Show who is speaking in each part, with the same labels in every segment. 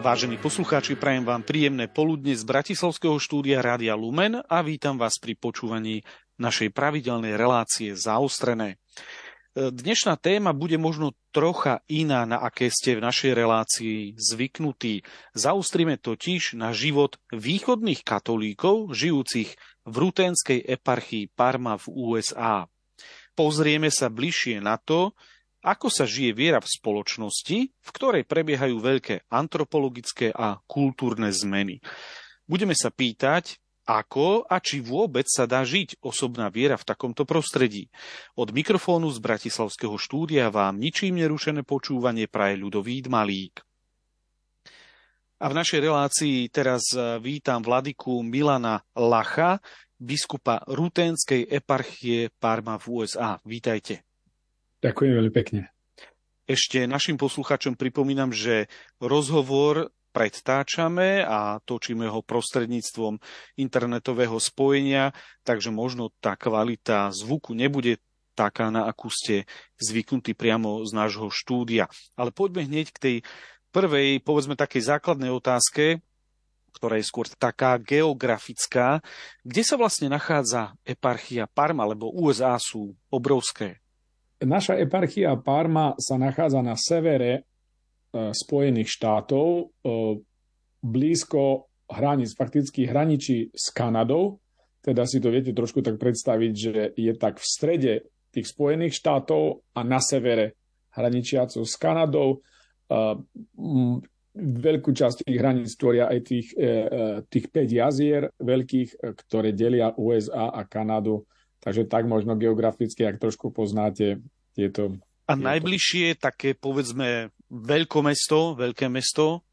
Speaker 1: Vážení poslucháči, prajem vám príjemné poludne z Bratislavského štúdia Rádia Lumen a vítam vás pri počúvaní našej pravidelnej relácie Zaostrené. Dnešná téma bude možno trocha iná, na aké ste v našej relácii zvyknutí. Zaustrime totiž na život východných katolíkov, žijúcich v ruténskej eparchii Parma v USA. Pozrieme sa bližšie na to, ako sa žije viera v spoločnosti, v ktorej prebiehajú veľké antropologické a kultúrne zmeny. Budeme sa pýtať, ako a či vôbec sa dá žiť osobná viera v takomto prostredí. Od mikrofónu z Bratislavského štúdia vám ničím nerušené počúvanie praje ľudový Malík. A v našej relácii teraz vítam vladiku Milana Lacha, biskupa Ruténskej eparchie Parma v USA. Vítajte.
Speaker 2: Ďakujem veľmi pekne.
Speaker 1: Ešte našim posluchačom pripomínam, že rozhovor predtáčame a točíme ho prostredníctvom internetového spojenia, takže možno tá kvalita zvuku nebude taká, na akú ste zvyknutí priamo z nášho štúdia. Ale poďme hneď k tej prvej, povedzme takej základnej otázke, ktorá je skôr taká geografická. Kde sa vlastne nachádza eparchia Parma, lebo USA sú obrovské?
Speaker 2: Naša eparchia Parma sa nachádza na severe e, Spojených štátov, e, blízko hraníc, fakticky hraničí s Kanadou. Teda si to viete trošku tak predstaviť, že je tak v strede tých Spojených štátov a na severe hraničiacov s Kanadou. E, veľkú časť tých hraníc tvoria aj tých, tých 5 jazier veľkých, ktoré delia USA a Kanadu Takže tak možno geograficky, ak trošku poznáte tieto...
Speaker 1: A najbližšie také, povedzme, veľkomesto, veľké mesto?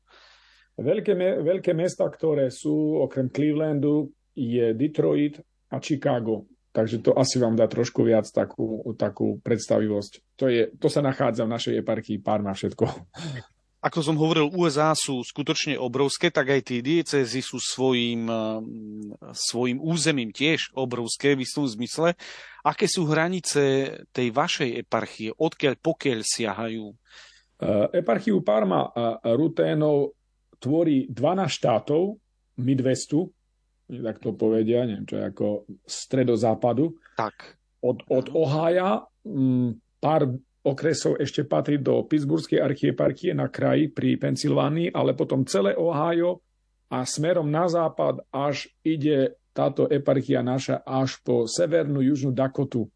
Speaker 2: Veľké, veľké mesta, ktoré sú okrem Clevelandu, je Detroit a Chicago. Takže to asi vám dá trošku viac takú, takú predstavivosť. To, je, to sa nachádza v našej eparchii Parma všetko
Speaker 1: ako som hovoril, USA sú skutočne obrovské, tak aj tie diecezy sú svojim, eh, svojim územím tiež obrovské v istom zmysle. Aké sú hranice tej vašej eparchie? Odkiaľ pokiaľ siahajú?
Speaker 2: Eh, eparchiu Parma a Ruténov tvorí 12 štátov Midwestu, tak to povedia, neviem čo ako stredozápadu.
Speaker 1: Tak.
Speaker 2: Od, od Ohája mm, pár okresov ešte patrí do Pittsburghskej archieparchie na kraji pri Pensylvánii, ale potom celé Ohio a smerom na západ až ide táto eparchia naša až po severnú južnú Dakotu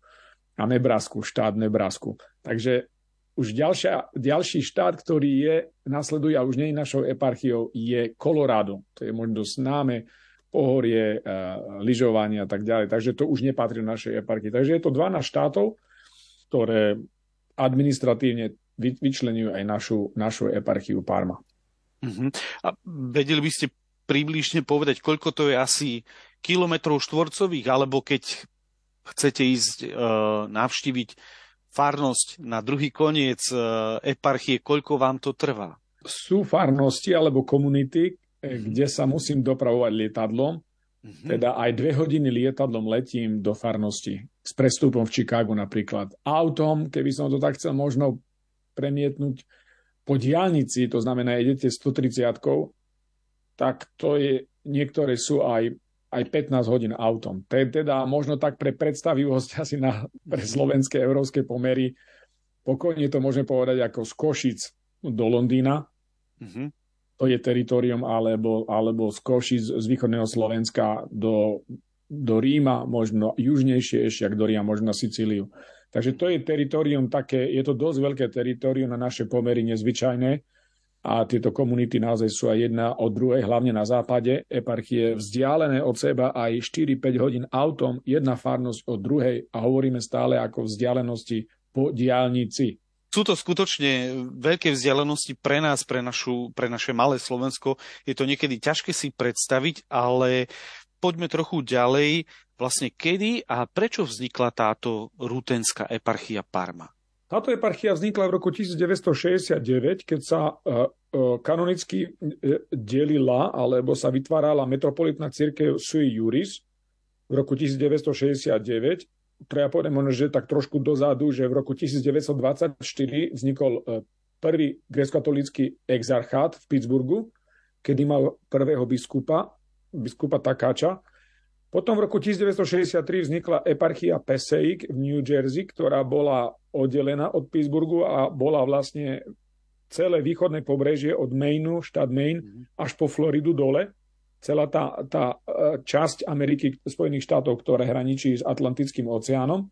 Speaker 2: a Nebrasku, štát Nebrasku. Takže už ďalšia, ďalší štát, ktorý je, nasleduje a už nie je našou eparchiou, je Colorado. To je možno známe pohorie, e, lyžovanie a tak ďalej. Takže to už nepatrí do našej eparchii. Takže je to 12 štátov, ktoré administratívne vyčlenujú aj našu, našu eparchiu Parma.
Speaker 1: Uh-huh. A vedeli by ste približne povedať, koľko to je asi kilometrov štvorcových, alebo keď chcete ísť e, navštíviť farnosť na druhý koniec e, eparchie, koľko vám to trvá?
Speaker 2: Sú farnosti alebo komunity, uh-huh. kde sa musím dopravovať lietadlom, uh-huh. teda aj dve hodiny lietadlom letím do farnosti s prestupom v Chicagu napríklad. Autom, keby som to tak chcel možno premietnúť po diálnici, to znamená, idete 130 tak to je, niektoré sú aj, aj 15 hodín autom. Teda možno tak pre predstavivosť asi na, pre slovenské európske pomery, pokojne to môžeme povedať ako z Košic do Londýna, mm-hmm. to je teritorium, alebo, alebo z Košic z východného Slovenska do do Ríma, možno južnejšie ešte, ak do Ríma, možno na Sicíliu. Takže to je teritorium také, je to dosť veľké teritorium na naše pomery nezvyčajné a tieto komunity naozaj sú aj jedna od druhej, hlavne na západe. Eparchie vzdialené od seba aj 4-5 hodín autom, jedna farnosť od druhej a hovoríme stále ako vzdialenosti po diálnici.
Speaker 1: Sú to skutočne veľké vzdialenosti pre nás, pre, našu, pre naše malé Slovensko. Je to niekedy ťažké si predstaviť, ale poďme trochu ďalej. Vlastne kedy a prečo vznikla táto rutenská eparchia Parma?
Speaker 2: Táto eparchia vznikla v roku 1969, keď sa uh, uh, kanonicky uh, delila alebo sa vytvárala metropolitná církev sui juris v roku 1969. Treba povedať možno, že tak trošku dozadu, že v roku 1924 vznikol prvý grecko-katolícky exarchát v Pittsburghu kedy mal prvého biskupa, biskupa Takáča. Potom v roku 1963 vznikla eparchia Passaic v New Jersey, ktorá bola oddelená od Pittsburghu a bola vlastne celé východné pobrežie od Mainu, štát Maine, mhm. až po Floridu dole. Celá tá, tá e, časť Ameriky, Spojených štátov, ktoré hraničí s Atlantickým oceánom.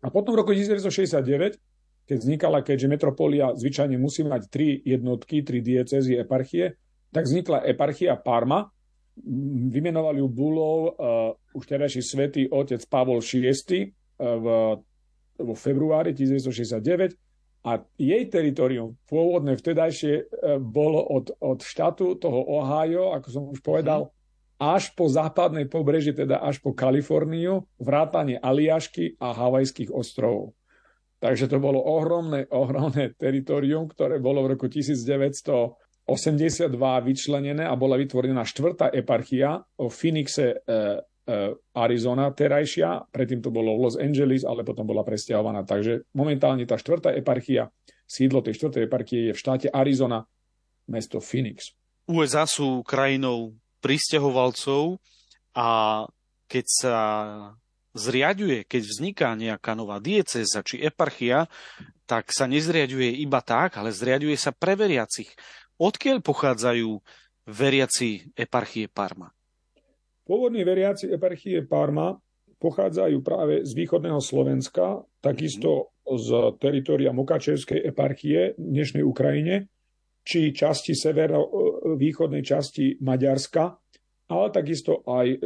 Speaker 2: A potom v roku 1969 keď vznikala, keďže metropolia zvyčajne musí mať tri jednotky, tri diecezy, eparchie, tak vznikla eparchia Parma. Vymenoval ju Bulov uh, už terajší svätý otec Pavol VI uh, v, vo februári 1969 a jej teritorium, pôvodné vtedajšie, uh, bolo od, od štátu toho Ohio, ako som už povedal, až po západnej pobreží, teda až po Kaliforniu, vrátanie Aliašky a Havajských ostrovov. Takže to bolo ohromné, ohromné teritorium, ktoré bolo v roku 1982 vyčlenené a bola vytvorená štvrtá eparchia o Phoenixe, e, e, Arizona terajšia, predtým to bolo Los Angeles, ale potom bola presťahovaná. Takže momentálne tá štvrtá eparchia, sídlo tej štvrtej eparchie je v štáte Arizona, mesto Phoenix.
Speaker 1: USA sú krajinou pristahovalcov a keď sa zriaďuje, keď vzniká nejaká nová dieceza či eparchia, tak sa nezriaďuje iba tak, ale zriaďuje sa pre veriacich. Odkiaľ pochádzajú veriaci eparchie Parma?
Speaker 2: Pôvodní veriaci eparchie Parma pochádzajú práve z východného Slovenska, takisto z teritoria Mukačevskej eparchie v dnešnej Ukrajine, či časti severo-východnej časti Maďarska, ale takisto aj e,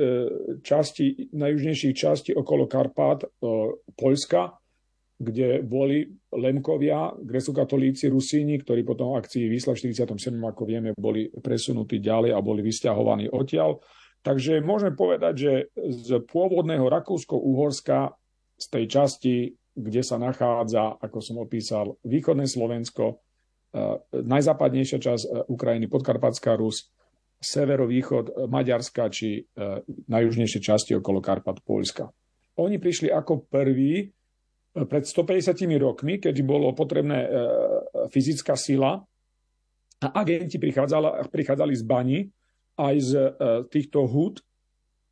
Speaker 2: časti, najjužnejších časti okolo Karpát, e, Poľska, kde boli Lemkovia, gresokatolíci, Rusíni, ktorí potom akcii Výslav 47, ako vieme, boli presunutí ďalej a boli vysťahovaní odtiaľ. Takže môžeme povedať, že z pôvodného Rakúsko-Uhorska, z tej časti, kde sa nachádza, ako som opísal, východné Slovensko, e, najzápadnejšia časť Ukrajiny, Podkarpatská Rus, severovýchod Maďarska či e, najjužnejšie časti okolo Karpat Polska. Oni prišli ako prví e, pred 150 rokmi, keď bolo potrebné e, fyzická sila a agenti prichádzali, z bani aj z týchto hud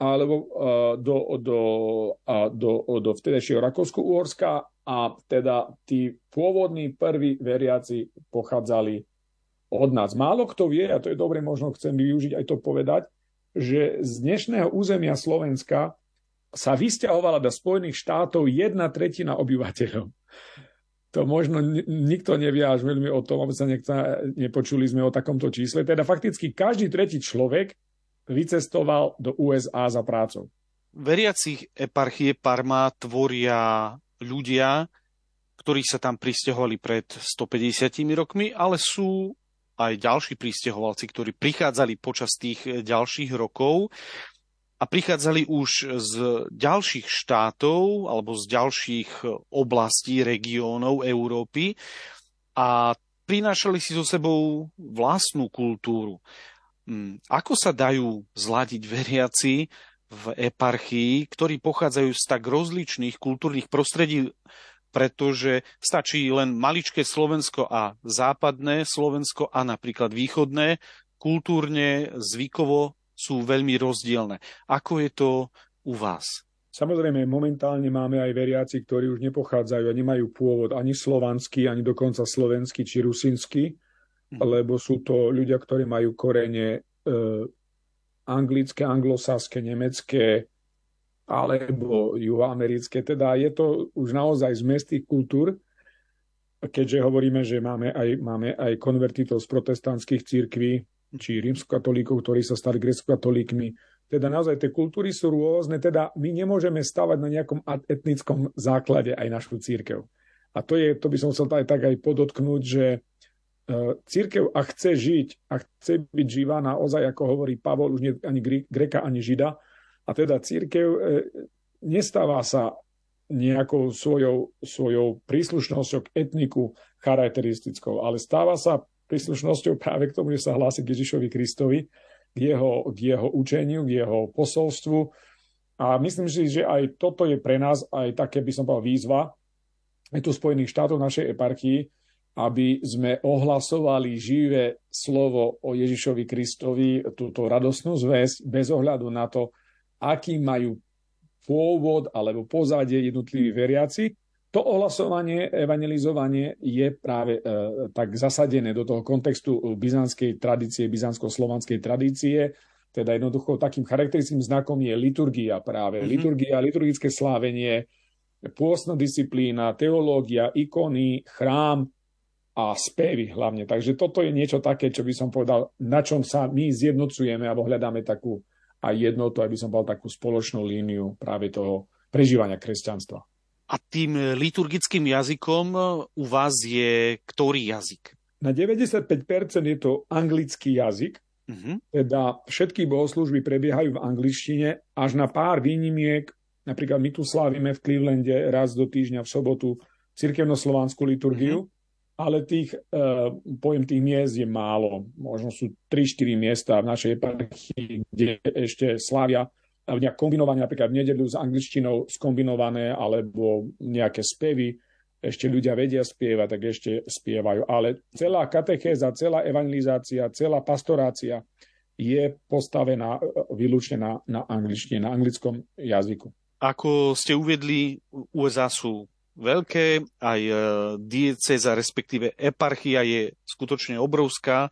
Speaker 2: alebo do, do, do, do vtedajšieho Rakúsko-Uhorska a teda tí pôvodní prví veriaci pochádzali od nás. Málo kto vie, a to je dobre, možno chcem využiť aj to povedať, že z dnešného územia Slovenska sa vysťahovala do Spojených štátov jedna tretina obyvateľov. To možno nikto nevie až veľmi o tom, aby sa niekto, nepočuli sme o takomto čísle. Teda fakticky každý tretí človek vycestoval do USA za prácou.
Speaker 1: Veriacich eparchie Parma tvoria ľudia, ktorí sa tam pristahovali pred 150 rokmi, ale sú aj ďalší pristahovalci, ktorí prichádzali počas tých ďalších rokov a prichádzali už z ďalších štátov alebo z ďalších oblastí, regiónov Európy a prinášali si so sebou vlastnú kultúru. Hmm, ako sa dajú zladiť veriaci v eparchii, ktorí pochádzajú z tak rozličných kultúrnych prostredí, pretože stačí len maličké Slovensko a západné Slovensko a napríklad východné, kultúrne, zvykovo sú veľmi rozdielne. Ako je to u vás?
Speaker 2: Samozrejme, momentálne máme aj veriaci, ktorí už nepochádzajú a nemajú pôvod ani slovanský, ani dokonca slovenský či rusinsky, hm. lebo sú to ľudia, ktorí majú korene e, anglické, anglosaské, nemecké, alebo juhoamerické. Teda je to už naozaj z mestých kultúr, keďže hovoríme, že máme aj, máme aj konvertitov z protestantských církví, či rímskokatolíkov, ktorí sa stali grecko-katolíkmi. Teda naozaj tie kultúry sú rôzne, teda my nemôžeme stavať na nejakom etnickom základe aj našu církev. A to, je, to by som chcel aj tak aj podotknúť, že e, církev, ak chce žiť, a chce byť živá naozaj, ako hovorí Pavol, už nie ani Greka, ani Žida, a teda církev e, nestáva sa nejakou svojou, svojou príslušnosťou k etniku charakteristickou, ale stáva sa príslušnosťou práve k tomu, že sa hlási k Ježišovi Kristovi, k jeho, k jeho učeniu, k jeho posolstvu. A myslím si, že aj toto je pre nás aj také, by som povedal, výzva, aj tu Spojených štátov našej eparchii, aby sme ohlasovali živé slovo o Ježišovi Kristovi, túto radosnú zväzť, bez ohľadu na to, aký majú pôvod alebo pozadie jednotliví veriaci. To ohlasovanie, evangelizovanie je práve e, tak zasadené do toho kontextu byzantskej tradície, byzantsko-slovanskej tradície. Teda jednoducho takým charakteristickým znakom je liturgia práve. Mm-hmm. Liturgia, liturgické slávenie, pôstna disciplína, teológia, ikony, chrám, a spevy hlavne. Takže toto je niečo také, čo by som povedal, na čom sa my zjednocujeme alebo hľadáme takú aj jednotu, aby som povedal takú spoločnú líniu práve toho prežívania kresťanstva.
Speaker 1: A tým liturgickým jazykom u vás je ktorý jazyk?
Speaker 2: Na 95% je to anglický jazyk, uh-huh. teda všetky bohoslužby prebiehajú v angličtine, až na pár výnimiek, napríklad my tu slávime v Clevelande raz do týždňa v sobotu cirkevnoslovanskú liturgiu, uh-huh ale tých, uh, pojem tých miest je málo. Možno sú 3-4 miesta v našej eparchii, kde ešte slávia nejak kombinovanie, napríklad v nedelu s angličtinou skombinované, alebo nejaké spevy, ešte ľudia vedia spievať, tak ešte spievajú. Ale celá katechéza, celá evangelizácia, celá pastorácia je postavená výlučne na, na angličtine, na anglickom jazyku.
Speaker 1: Ako ste uviedli, USA sú veľké, aj e, dieceza, respektíve eparchia je skutočne obrovská.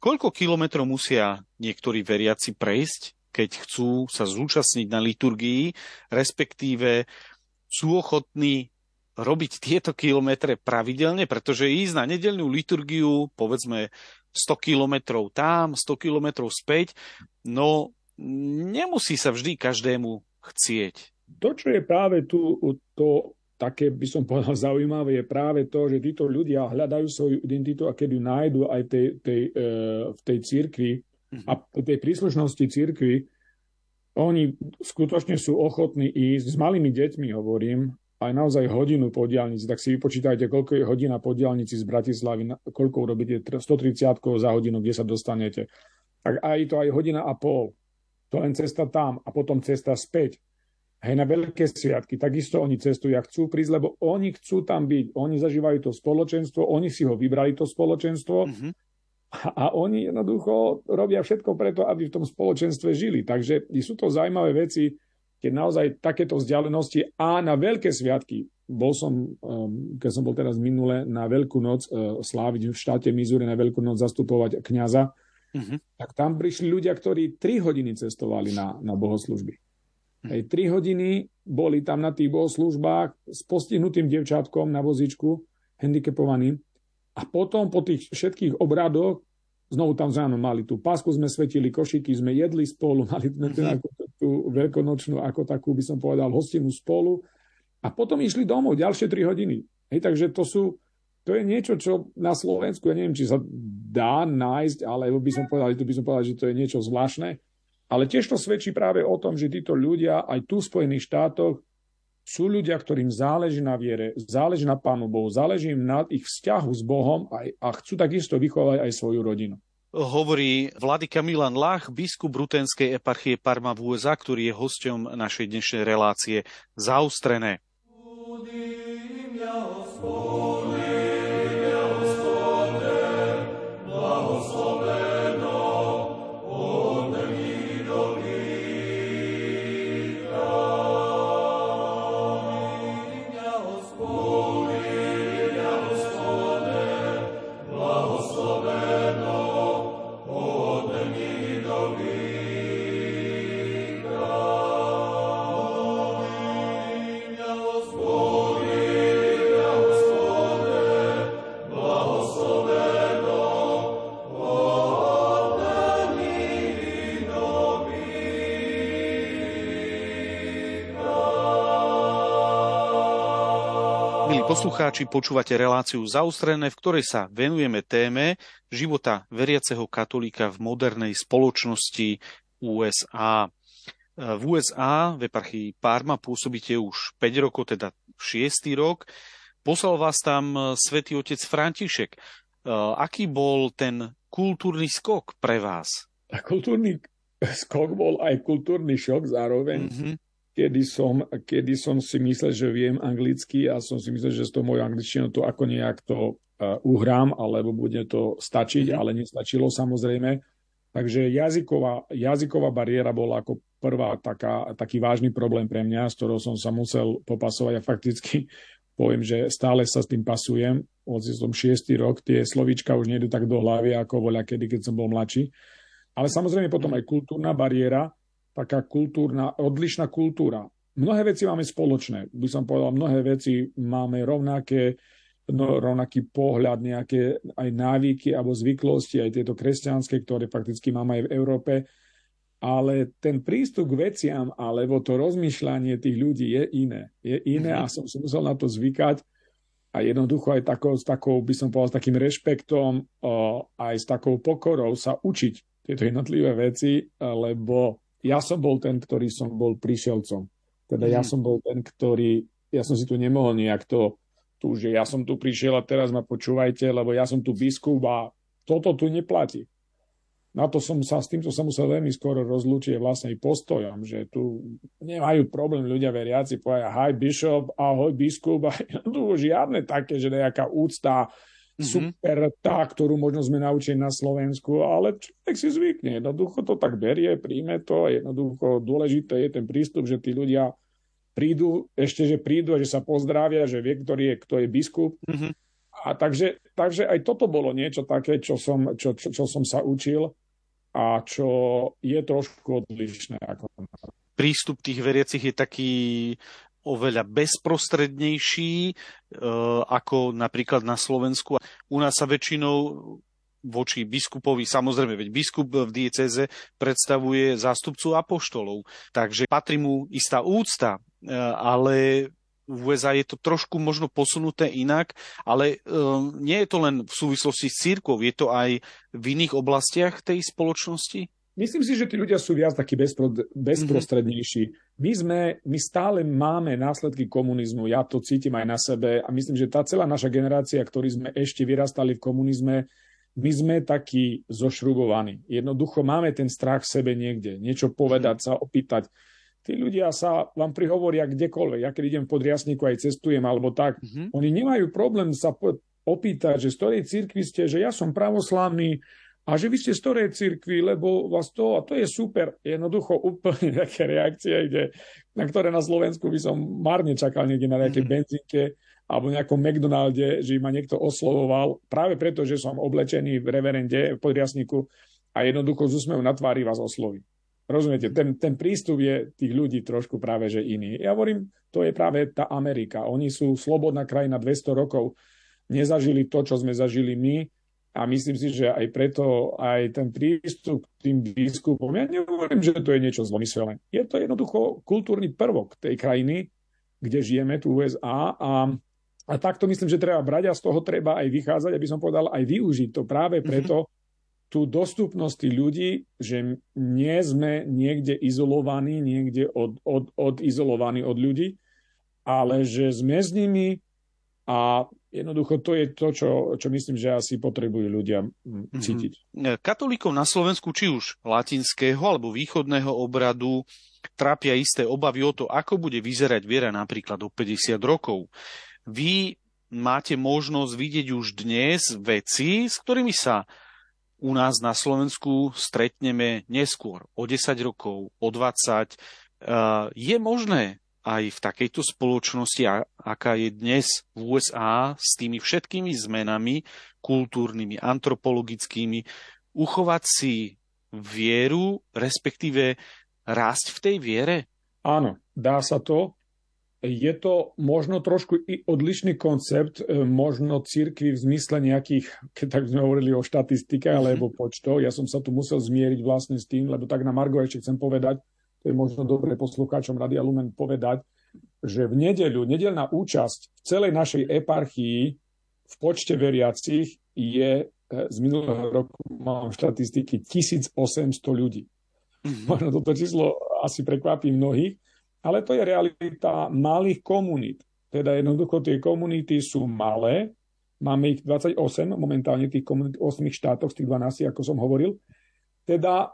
Speaker 1: Koľko kilometrov musia niektorí veriaci prejsť, keď chcú sa zúčastniť na liturgii, respektíve sú ochotní robiť tieto kilometre pravidelne, pretože ísť na nedelnú liturgiu, povedzme 100 kilometrov tam, 100 kilometrov späť, no nemusí sa vždy každému chcieť.
Speaker 2: To, čo je práve tu, to také by som povedal zaujímavé je práve to, že títo ľudia hľadajú svoju identitu a keď ju nájdu aj tej, tej, e, v tej církvi a tej príslušnosti církvi, oni skutočne sú ochotní ísť s malými deťmi, hovorím, aj naozaj hodinu po diálnici, tak si vypočítajte, koľko je hodina po diálnici z Bratislavy, koľko urobíte 130 za hodinu, kde sa dostanete. Tak aj to aj hodina a pol. To len cesta tam a potom cesta späť hej, na veľké sviatky, takisto oni cestujú a chcú prísť, lebo oni chcú tam byť, oni zažívajú to spoločenstvo, oni si ho vybrali to spoločenstvo mm-hmm. A, oni jednoducho robia všetko preto, aby v tom spoločenstve žili. Takže sú to zaujímavé veci, keď naozaj takéto vzdialenosti a na veľké sviatky, bol som, um, keď som bol teraz minule na Veľkú noc uh, sláviť v štáte Missouri na Veľkú noc zastupovať kňaza, mm-hmm. tak tam prišli ľudia, ktorí 3 hodiny cestovali na, na bohoslužby. Hej, tri hodiny boli tam na tých bohoslužbách s postihnutým devčatkom na vozičku, handicapovaným. A potom po tých všetkých obradoch, znovu tam ráno mali tú pásku, sme svetili košiky, sme jedli spolu, mali sme mm-hmm. ako tú veľkonočnú, ako takú by som povedal, hostinu spolu. A potom išli domov ďalšie tri hodiny. Hej, takže to sú, to je niečo, čo na Slovensku, ja neviem, či sa dá nájsť, ale by som povedal, to by som povedal, že to je niečo zvláštne. Ale tiež to svedčí práve o tom, že títo ľudia aj tu v Spojených štátoch sú ľudia, ktorým záleží na viere, záleží na Pánu Bohu, záleží im na ich vzťahu s Bohom aj, a chcú takisto vychovať aj svoju rodinu.
Speaker 1: Hovorí Vladika Milan Lach, biskup Brutenskej eparchie Parma v USA, ktorý je hosťom našej dnešnej relácie Zaustrené. Poslucháči, počúvate reláciu zaustrené, v ktorej sa venujeme téme života veriaceho katolíka v modernej spoločnosti USA. V USA, v eparchii Parma, pôsobíte už 5 rokov, teda 6. rok. Poslal vás tam svätý otec František. Aký bol ten kultúrny skok pre vás?
Speaker 2: A kultúrny skok bol aj kultúrny šok zároveň. Mm-hmm kedy som, kedy som si myslel, že viem anglicky a som si myslel, že s tou mojou angličtinou to ako nejak to uhrám, alebo bude to stačiť, mm. ale nestačilo samozrejme. Takže jazyková, jazyková bariéra bola ako prvá taká, taký vážny problém pre mňa, s ktorou som sa musel popasovať a fakticky poviem, že stále sa s tým pasujem. Od som šiestý rok, tie slovíčka už nejdu tak do hlavy, ako voľa kedy, keď som bol mladší. Ale samozrejme potom aj kultúrna bariéra, taká kultúrna, odlišná kultúra. Mnohé veci máme spoločné. By som povedal, mnohé veci máme rovnaké, no, rovnaký pohľad, nejaké aj návyky alebo zvyklosti, aj tieto kresťanské, ktoré fakticky máme aj v Európe. Ale ten prístup k veciam alebo to rozmýšľanie tých ľudí je iné. Je iné a som si musel na to zvykať a jednoducho aj takou, s takou, by som povedal, s takým rešpektom, aj s takou pokorou sa učiť tieto jednotlivé veci, lebo ja som bol ten, ktorý som bol prišielcom. Teda ja mhm. som bol ten, ktorý, ja som si tu nemohol nejak to tu, že ja som tu prišiel a teraz ma počúvajte, lebo ja som tu biskup a toto tu neplatí. Na to som sa, s týmto som musel veľmi skoro rozlúčiť vlastne postojom, že tu nemajú problém ľudia veriaci povedať hi bishop, ahoj biskup a tu žiadne také, že nejaká úcta, mm-hmm. super tá, ktorú možno sme naučili na Slovensku, ale človek si zvykne. Jednoducho to tak berie, príjme to. Jednoducho dôležité je ten prístup, že tí ľudia prídu, ešte, že prídu a že sa pozdravia, že vie, ktorý je, kto je biskup. Mm-hmm. A takže, takže aj toto bolo niečo také, čo som, čo, čo, čo som sa učil a čo je trošku odlišné. Ako...
Speaker 1: Prístup tých veriacich je taký oveľa bezprostrednejší e, ako napríklad na Slovensku. U nás sa väčšinou voči biskupovi, samozrejme, veď biskup v dieceze predstavuje zástupcu apoštolov, takže patrí mu istá úcta, e, ale v USA je to trošku možno posunuté inak, ale um, nie je to len v súvislosti s církou, je to aj v iných oblastiach tej spoločnosti?
Speaker 2: Myslím si, že tí ľudia sú viac takí bezpro, bezprostrednejší. My, sme, my stále máme následky komunizmu, ja to cítim aj na sebe a myslím, že tá celá naša generácia, ktorí sme ešte vyrastali v komunizme, my sme takí zošrubovaní. Jednoducho máme ten strach v sebe niekde, niečo povedať sa, opýtať. Tí ľudia sa vám prihovoria kdekoľvek. Ja keď idem po Driasniku aj cestujem alebo tak, mm-hmm. oni nemajú problém sa opýtať, že z ktorej cirkvi ste, že ja som pravoslavný, a že vy ste z ktorej cirkvi, lebo vás to, a to je super, jednoducho úplne nejaké reakcie, kde, na ktoré na Slovensku by som marne čakal niekde na nejakej mm. benzínke alebo nejakom McDonalde, že ma niekto oslovoval, práve preto, že som oblečený v reverende, v podriasniku a jednoducho z úsmev na tvári vás osloví. Rozumiete, ten, ten prístup je tých ľudí trošku práve že iný. Ja hovorím, to je práve tá Amerika. Oni sú slobodná krajina 200 rokov, nezažili to, čo sme zažili my, a myslím si, že aj preto aj ten prístup k tým biskupom, ja nehovorím, že to je niečo zlomyselné. Je to jednoducho kultúrny prvok tej krajiny, kde žijeme, tu USA a, a takto myslím, že treba brať a z toho treba aj vychádzať, aby som povedal, aj využiť to práve mhm. preto, mm-hmm. tú dostupnosť tých ľudí, že nie sme niekde izolovaní, niekde od, od, odizolovaní od ľudí, ale že sme s nimi a jednoducho to je to, čo, čo myslím, že asi potrebujú ľudia mhm. cítiť.
Speaker 1: Mm-hmm. Katolíkov na Slovensku, či už latinského alebo východného obradu, trápia isté obavy o to, ako bude vyzerať viera napríklad o 50 rokov. Vy máte možnosť vidieť už dnes veci, s ktorými sa u nás na Slovensku stretneme neskôr, o 10 rokov, o 20. Je možné aj v takejto spoločnosti, aká je dnes v USA, s tými všetkými zmenami kultúrnymi, antropologickými, uchovať si vieru, respektíve rásť v tej viere?
Speaker 2: Áno, dá sa to. Je to možno trošku i odlišný koncept, e, možno církvy v zmysle nejakých, keď tak sme hovorili o štatistike mm-hmm. alebo počtov. Ja som sa tu musel zmieriť vlastne s tým, lebo tak na Margo ešte chcem povedať, to je možno dobre poslucháčom Radia Lumen povedať, že v nedeľu, nedelná účasť v celej našej eparchii v počte veriacich je e, z minulého roku, mám štatistiky, 1800 ľudí. Mm-hmm. Možno toto číslo asi prekvapí mnohých, ale to je realita malých komunít. Teda jednoducho tie komunity sú malé, máme ich 28 momentálne tých komunít v 8 štátoch, z tých 12, ako som hovoril. Teda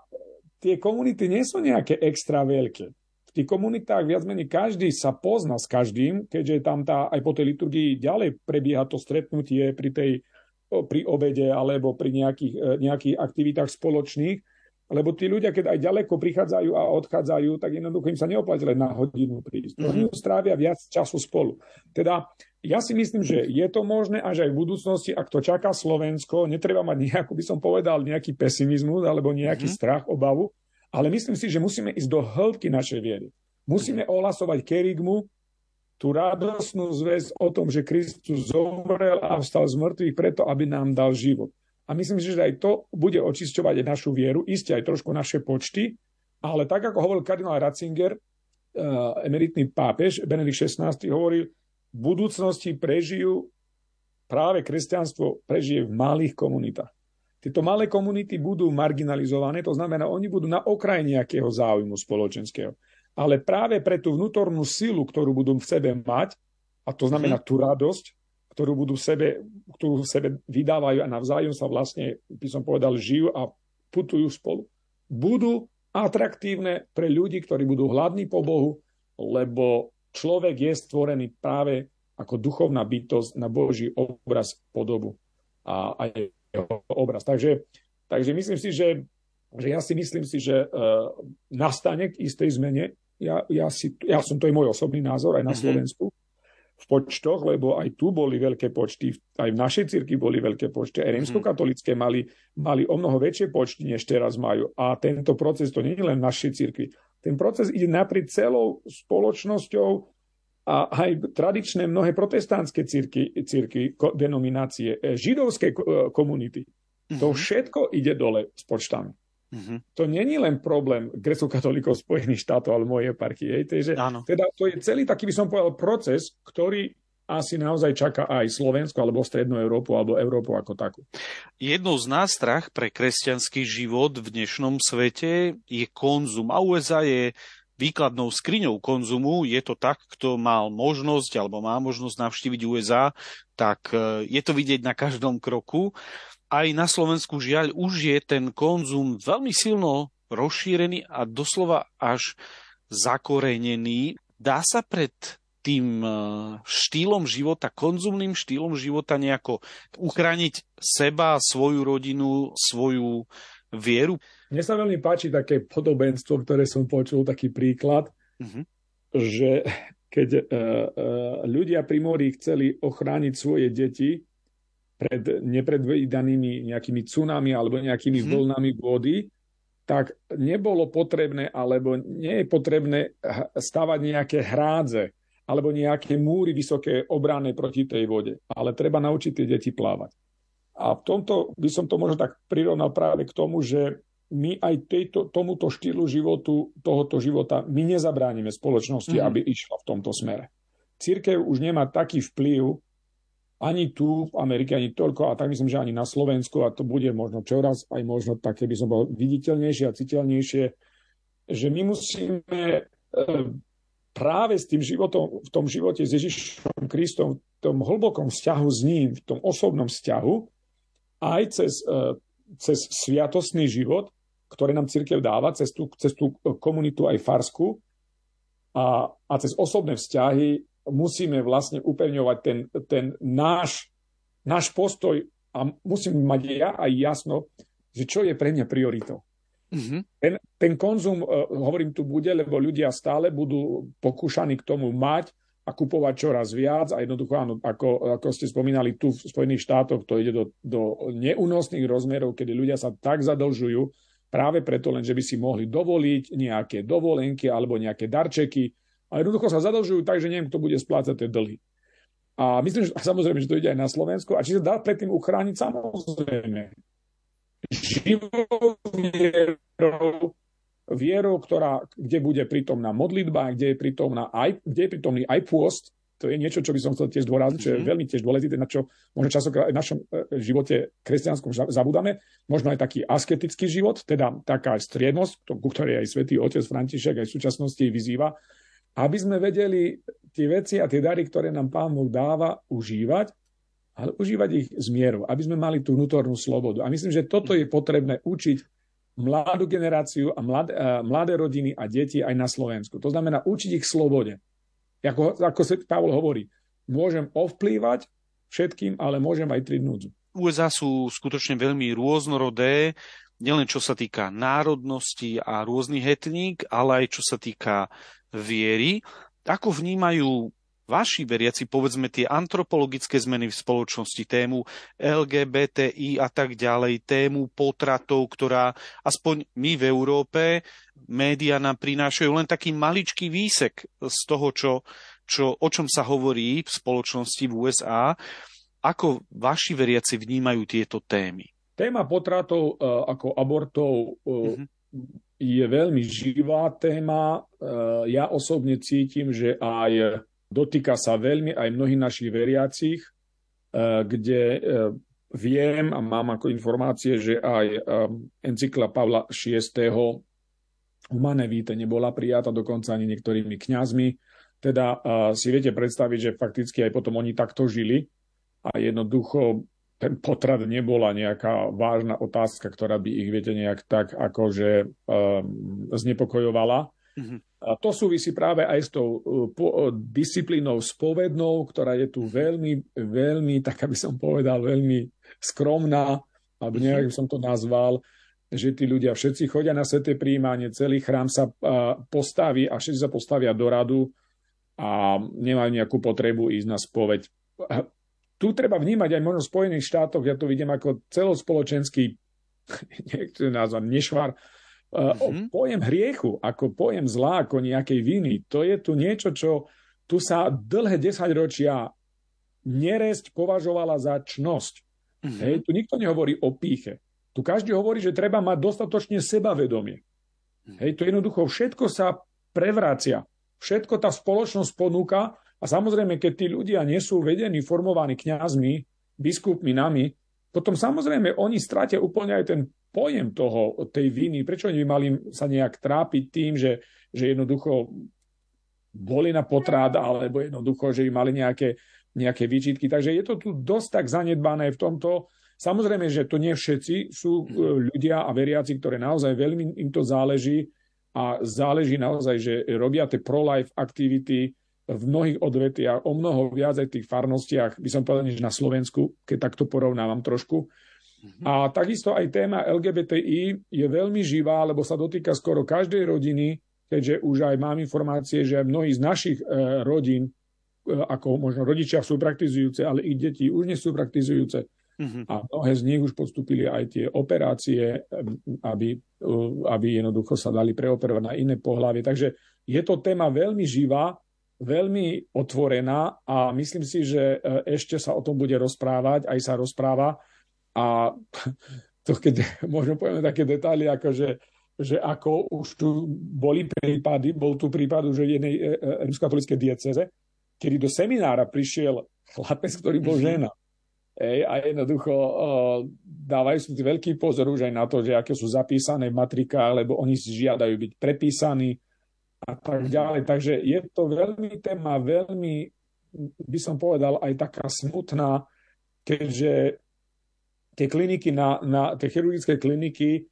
Speaker 2: tie komunity nie sú nejaké extra veľké. V tých komunitách viac menej každý sa pozná s každým, keďže tam tá, aj po tej liturgii ďalej prebieha to stretnutie pri tej pri obede alebo pri nejakých, e, nejakých aktivitách spoločných, lebo tí ľudia, keď aj ďaleko prichádzajú a odchádzajú, tak jednoducho im sa neoplatí len na hodinu prísť. Mm-hmm. Oni strávia viac času spolu. Teda ja si myslím, že je to možné až aj v budúcnosti, ak to čaká Slovensko, netreba mať nejakú, by som povedal, nejaký pesimizmus alebo nejaký mm-hmm. strach, obavu, ale myslím si, že musíme ísť do hĺbky našej viery. Musíme ohlasovať kerigmu, tú radosnú zväz o tom, že Kristus zomrel a vstal z mŕtvych preto, aby nám dal život. A myslím si, že aj to bude očisťovať aj našu vieru, isté aj trošku naše počty, ale tak, ako hovoril kardinál Ratzinger, eh, emeritný pápež Benedikt XVI, hovoril, v budúcnosti prežijú práve kresťanstvo prežije v malých komunitách. Tieto malé komunity budú marginalizované, to znamená, oni budú na okraji nejakého záujmu spoločenského. Ale práve pre tú vnútornú silu, ktorú budú v sebe mať, a to znamená mhm. tú radosť, ktorú budú v sebe, ktorú v sebe vydávajú a navzájom sa vlastne, by som povedal, žijú a putujú spolu, budú atraktívne pre ľudí, ktorí budú hladní po Bohu, lebo človek je stvorený práve ako duchovná bytosť na Boží obraz, podobu a, a jeho obraz. Takže, takže myslím si, že, že ja si myslím si, že uh, nastane k istej zmene. Ja, ja, si, ja som, to je môj osobný názor aj na mm-hmm. Slovensku, v počtoch, lebo aj tu boli veľké počty, aj v našej cirkvi boli veľké počty, aj rímskokatolické mali, mali o mnoho väčšie počty, než teraz majú. A tento proces, to nie je len v našej cirkvi, ten proces ide napriek celou spoločnosťou a aj tradičné mnohé protestantské cirky, cirky denominácie, e, židovské e, komunity. To mhm. všetko ide dole s počtami. Mm-hmm. To není len problém grecko-katolíkov Spojených štátov alebo mojej eparchie. Takže, teda to je celý taký, by som povedal, proces, ktorý asi naozaj čaká aj Slovensko alebo Strednú Európu alebo Európu ako takú.
Speaker 1: Jednou z nástrah pre kresťanský život v dnešnom svete je konzum. A USA je výkladnou skriňou konzumu. Je to tak, kto mal možnosť alebo má možnosť navštíviť USA, tak e, je to vidieť na každom kroku aj na Slovensku žiaľ už je ten konzum veľmi silno rozšírený a doslova až zakorenený. Dá sa pred tým e, štýlom života, konzumným štýlom života nejako uchrániť seba, svoju rodinu, svoju vieru?
Speaker 2: Mne sa veľmi páči také podobenstvo, ktoré som počul, taký príklad, uh-huh. že keď uh, uh, ľudia pri mori chceli ochrániť svoje deti, pred nepredvídanými nejakými tsunami alebo nejakými mm-hmm. vlnami vody, tak nebolo potrebné alebo nie je potrebné stavať nejaké hrádze alebo nejaké múry vysoké obranné proti tej vode. Ale treba naučiť tie deti plávať. A v tomto by som to možno tak prirovnal práve k tomu, že my aj tejto, tomuto štýlu životu, tohoto života, my nezabránime spoločnosti, mm. aby išla v tomto smere. Církev už nemá taký vplyv ani tu v Amerike, ani toľko, a tak myslím, že ani na Slovensku, a to bude možno čoraz aj možno také, by som bol viditeľnejšie a citeľnejšie, že my musíme e, práve s tým životom, v tom živote s Ježišom Kristom, v tom hlbokom vzťahu s ním, v tom osobnom vzťahu, aj cez, e, cez sviatostný život, ktoré nám církev dáva, cez tú, cez tú komunitu aj farsku a, a cez osobné vzťahy musíme vlastne upevňovať ten, ten náš, náš postoj a musím mať ja aj jasno, že čo je pre mňa prioritou. Mm-hmm. Ten, ten konzum, uh, hovorím tu bude, lebo ľudia stále budú pokúšaní k tomu mať a kupovať čoraz viac a jednoducho, áno, ako, ako ste spomínali tu v Spojených štátoch, to ide do, do neúnosných rozmerov, kedy ľudia sa tak zadlžujú, práve preto len, že by si mohli dovoliť nejaké dovolenky alebo nejaké darčeky, a jednoducho sa zadlžujú tak, že neviem, kto bude splácať tie dlhy. A myslím, že samozrejme, že to ide aj na Slovensku. A či sa dá predtým uchrániť? Samozrejme. Živou vierou, vierou, ktorá, kde bude prítomná modlitba, kde je, prítomná aj, kde je prítomný aj pôst, to je niečo, čo by som chcel tiež dôrazniť, čo je mhm. veľmi tiež dôležité, na čo možno časokrát v našom e, živote kresťanskom zabudáme. Možno aj taký asketický život, teda taká striednosť, ku ktorej aj svätý otec František aj v súčasnosti vyzýva, aby sme vedeli tie veci a tie dary, ktoré nám Pán Boh dáva, užívať, ale užívať ich z mieru, aby sme mali tú vnútornú slobodu. A myslím, že toto je potrebné učiť mladú generáciu a mladé, mladé rodiny a deti aj na Slovensku. To znamená učiť ich slobode. Ako, ako sa Pavol hovorí, môžem ovplývať všetkým, ale môžem aj triť núdzu.
Speaker 1: USA sú skutočne veľmi rôznorodé, nielen čo sa týka národnosti a rôznych etník, ale aj čo sa týka viery. Ako vnímajú vaši veriaci, povedzme tie antropologické zmeny v spoločnosti, tému LGBTI a tak ďalej, tému potratov, ktorá aspoň my v Európe, média nám prinášajú len taký maličký výsek z toho, čo, čo, o čom sa hovorí v spoločnosti v USA. Ako vaši veriaci vnímajú tieto témy?
Speaker 2: Téma potratov e, ako abortov uh-huh. Je veľmi živá téma. E, ja osobne cítim, že aj Dotýka sa veľmi aj mnohých našich veriacich, eh, kde eh, viem a mám ako informácie, že aj eh, encykla Pavla VI. Humane Vitae nebola prijata dokonca ani niektorými kňazmi. Teda si viete predstaviť, že fakticky aj potom oni takto žili a jednoducho ten potrat nebola nejaká vážna otázka, ktorá by ich, viete, nejak tak akože um, znepokojovala. Mm-hmm. A to súvisí práve aj s tou uh, uh, disciplínou spovednou, ktorá je tu veľmi, veľmi, tak aby som povedal, veľmi skromná, alebo mhm. nejak by som to nazval, že tí ľudia všetci chodia na sveté príjmanie, celý chrám sa uh, postaví a všetci sa postavia do radu a nemajú nejakú potrebu ísť na spoveď. Tu treba vnímať aj možno v Spojených štátoch, ja to vidím ako celospoločenský, nechcem nazvať, nešvar, Mm-hmm. Pojem hriechu ako pojem zlá, ako nejakej viny, to je tu niečo, čo tu sa dlhé desaťročia neresť považovala za čnosť. Mm-hmm. Hej, tu nikto nehovorí o píche. Tu každý hovorí, že treba mať dostatočne sebavedomie. Mm-hmm. Hej, to jednoducho všetko sa prevracia. Všetko tá spoločnosť ponúka a samozrejme, keď tí ľudia nie sú vedení, formovaní kňazmi, biskupmi, nami, potom samozrejme oni stratia úplne aj ten pojem toho, tej viny, prečo oni by mali sa nejak trápiť tým, že, že jednoducho boli na potrát, alebo jednoducho, že by mali nejaké, nejaké výčitky. Takže je to tu dosť tak zanedbané v tomto. Samozrejme, že to nie všetci sú e, ľudia a veriaci, ktoré naozaj veľmi im to záleží a záleží naozaj, že robia tie pro-life aktivity v mnohých odvetiach, o mnoho viac aj v tých farnostiach, by som povedal, než na Slovensku, keď takto porovnávam trošku. Mhm. A takisto aj téma LGBTI je veľmi živá, lebo sa dotýka skoro každej rodiny, keďže už aj mám informácie, že mnohí z našich e, rodín, e, ako možno rodičia sú praktizujúce, ale ich deti už nie sú praktizujúce. Uh-huh. A mnohé z nich už postupili aj tie operácie, aby, e, aby jednoducho sa dali preoperovať na iné pohľavie. Takže je to téma veľmi živá, veľmi otvorená a myslím si, že ešte sa o tom bude rozprávať, aj sa rozpráva a to keď možno povieme také detaily, ako že, že ako už tu boli prípady, bol tu prípad už jednej e, e, rímskokatolíckej dieceze, kedy do seminára prišiel chlapec, ktorý bol mhm. žena. Ej, a jednoducho uh, dávajú si veľký pozor už aj na to, že aké sú zapísané v matrikách, lebo oni si žiadajú byť prepísaní a tak ďalej. Takže je to veľmi téma, veľmi, by som povedal, aj taká smutná, keďže tie kliniky na, na tie chirurgické kliniky, e,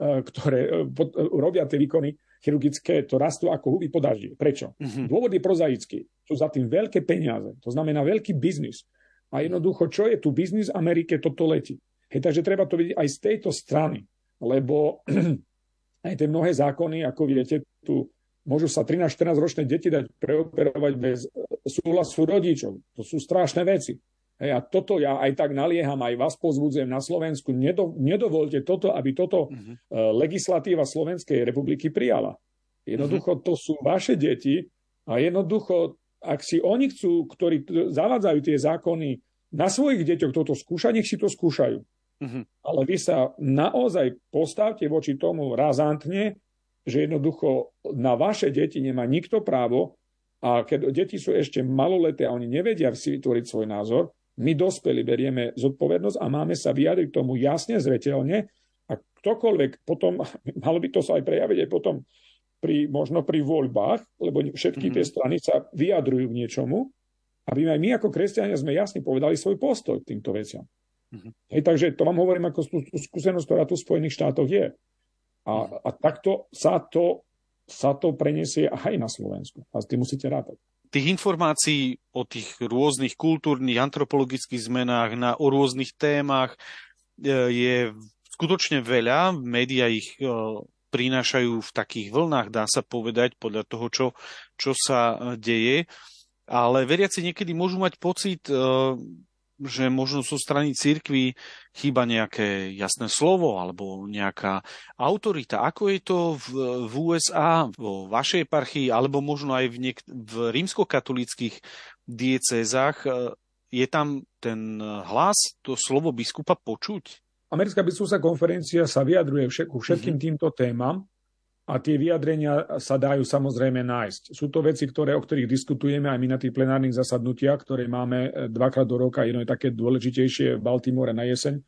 Speaker 2: ktoré e, pod, e, robia tie výkony chirurgické, to rastú ako huby po daždi. Prečo? Mm-hmm. Dôvod je prozaický. Sú za tým veľké peniaze. To znamená veľký biznis. A jednoducho, čo je tu biznis Amerike, toto letí. Hej, takže treba to vidieť aj z tejto strany. Lebo aj tie mnohé zákony, ako viete, tu môžu sa 13-14 ročné deti dať preoperovať bez súhlasu rodičov. To sú strašné veci. Hej, a toto ja aj tak nalieham, aj vás pozbudzujem na Slovensku. Nedo, nedovolte toto, aby toto uh-huh. legislatíva Slovenskej republiky prijala. Jednoducho uh-huh. to sú vaše deti a jednoducho, ak si oni chcú, ktorí zavádzajú tie zákony, na svojich deťoch toto skúšať, nech si to skúšajú. Uh-huh. Ale vy sa naozaj postavte voči tomu razantne, že jednoducho na vaše deti nemá nikto právo a keď deti sú ešte maloleté a oni nevedia si vytvoriť svoj názor, my dospeli berieme zodpovednosť a máme sa vyjadriť k tomu jasne, zreteľne a ktokoľvek potom, malo by to sa aj prejaviť aj potom pri, možno pri voľbách, lebo všetky mm-hmm. tie strany sa vyjadrujú k niečomu, aby aj my ako kresťania sme jasne povedali svoj postoj k týmto veciam. Mm-hmm. Hej, takže to vám hovorím ako skúsenosť, ktorá tu v Spojených štátoch je. A, mm-hmm. a takto sa to, sa to preniesie aj na Slovensku. A s tým musíte rátať.
Speaker 1: tých informácií o tých rôznych kultúrnych, antropologických zmenách, na, o rôznych témach e, je skutočne veľa. Média ich e, prinášajú v takých vlnách, dá sa povedať, podľa toho, čo, čo sa deje. Ale veriaci niekedy môžu mať pocit, že možno zo strany cirkvi chýba nejaké jasné slovo alebo nejaká autorita. Ako je to v, v USA, vo vašej eparchii, alebo možno aj v, niek- v rímskokatolických diecézach? Je tam ten hlas, to slovo biskupa počuť?
Speaker 2: Americká biskupská konferencia sa vyjadruje všetkým mm-hmm. týmto témam a tie vyjadrenia sa dajú samozrejme nájsť. Sú to veci, ktoré, o ktorých diskutujeme aj my na tých plenárnych zasadnutiach, ktoré máme e, dvakrát do roka. Jedno je také dôležitejšie v Baltimore na jeseň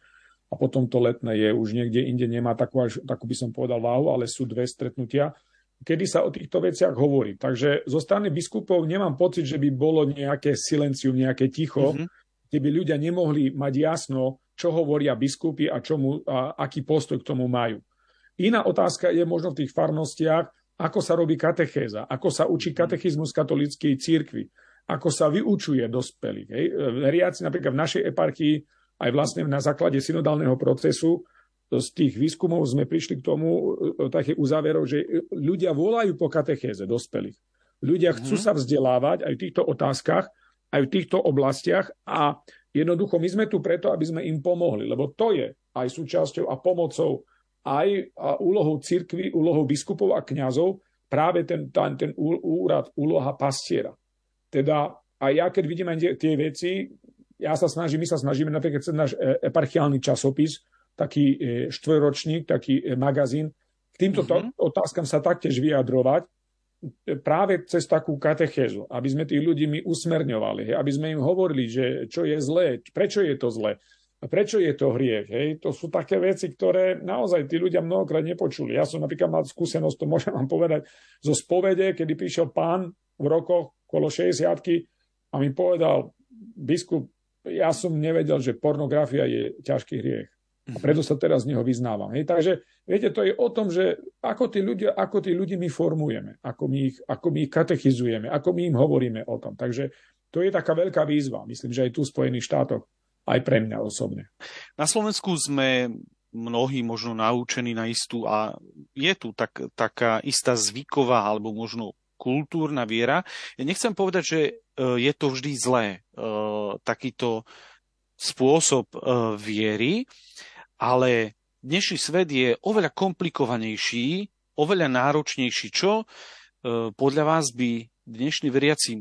Speaker 2: a potom to letné je už niekde inde, nemá takú, až, takú by som povedal váhu, ale sú dve stretnutia, kedy sa o týchto veciach hovorí. Takže zo strany biskupov nemám pocit, že by bolo nejaké silencium, nejaké ticho, mm-hmm. kde by ľudia nemohli mať jasno, čo hovoria biskupy a, čomu, a aký postoj k tomu majú. Iná otázka je možno v tých farnostiach, ako sa robí katechéza, ako sa učí katechizmus katolíckej církvy, ako sa vyučuje dospelých. Hej. Veriaci napríklad v našej eparchii, aj vlastne na základe synodálneho procesu, z tých výskumov sme prišli k tomu, e, také uzáverov, že ľudia volajú po katechéze dospelých. Ľudia chcú mm. sa vzdelávať aj v týchto otázkach, aj v týchto oblastiach a jednoducho my sme tu preto, aby sme im pomohli, lebo to je aj súčasťou a pomocou aj úlohou cirkvy, úlohou biskupov a kňazov práve ten, ten, ten úrad, úloha pastiera. Teda aj ja, keď vidím aj tie veci, ja sa snažím, my sa snažíme napríklad cez náš e, eparchiálny časopis, taký e, štvoročník, taký e, magazín, k týmto mm-hmm. otázkam sa taktiež vyjadrovať práve cez takú katechézu, aby sme tých ľudí my usmerňovali, aby sme im hovorili, že čo je zlé, prečo je to zlé, a prečo je to hriech? Hej? To sú také veci, ktoré naozaj tí ľudia mnohokrát nepočuli. Ja som napríklad mal skúsenosť, to môžem vám povedať, zo spovede, kedy prišiel pán v rokoch kolo 60 a mi povedal, biskup, ja som nevedel, že pornografia je ťažký hriech. A mhm. preto sa teraz z neho vyznávam. Hej? Takže, viete, to je o tom, že ako tí, ľudia, ako tí ľudí my formujeme, ako my, ich, ako my ich katechizujeme, ako my im hovoríme o tom. Takže to je taká veľká výzva. Myslím, že aj tu v Spojených štátoch aj pre mňa osobne.
Speaker 1: Na Slovensku sme mnohí možno naučení na istú a je tu tak, taká istá zvyková alebo možno kultúrna viera. Ja nechcem povedať, že e, je to vždy zlé, e, takýto spôsob e, viery, ale dnešný svet je oveľa komplikovanejší, oveľa náročnejší. Čo podľa vás by dnešní veriaci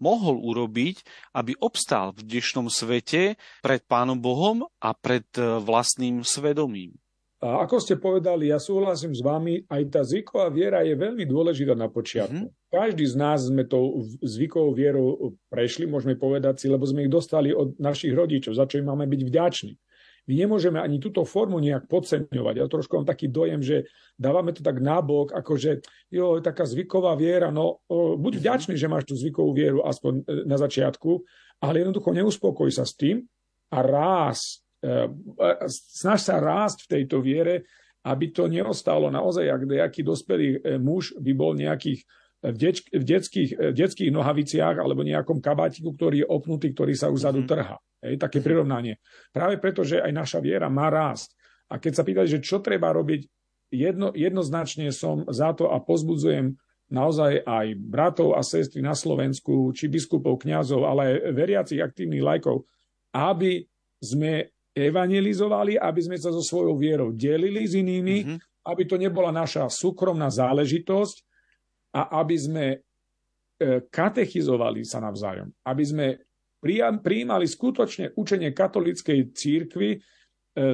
Speaker 1: mohol urobiť, aby obstál v dnešnom svete pred Pánom Bohom a pred e, vlastným svedomím.
Speaker 2: A ako ste povedali, ja súhlasím s vami, aj tá zvyková viera je veľmi dôležitá na počiatku. Mm-hmm. Každý z nás sme tou zvykovou vierou prešli, môžeme povedať si, lebo sme ich dostali od našich rodičov, za čo im máme byť vďační. My nemôžeme ani túto formu nejak podceňovať. Ja trošku mám taký dojem, že dávame to tak nábok, ako že jo, taká zvyková viera, no buď mhm. vďačný, že máš tú zvykovú vieru aspoň e, na začiatku, ale jednoducho neuspokoj sa s tým a ráz, e, e, snaž sa rásť v tejto viere, aby to neostalo naozaj, ak nejaký dospelý muž by bol nejakých v, deč, v, detských, v detských nohaviciach alebo nejakom kabátiku, ktorý je opnutý, ktorý sa už zadu mhm. trhá. Hej, také prirovnanie. Práve preto, že aj naša viera má rásť. A keď sa pýtali, že čo treba robiť, jedno, jednoznačne som za to a pozbudzujem naozaj aj bratov a sestry na Slovensku, či biskupov, kňazov, ale aj veriacich aktívnych lajkov, aby sme evangelizovali, aby sme sa so svojou vierou delili s inými, mm-hmm. aby to nebola naša súkromná záležitosť a aby sme e, katechizovali sa navzájom, aby sme prijímali skutočne učenie katolíckej církvy e,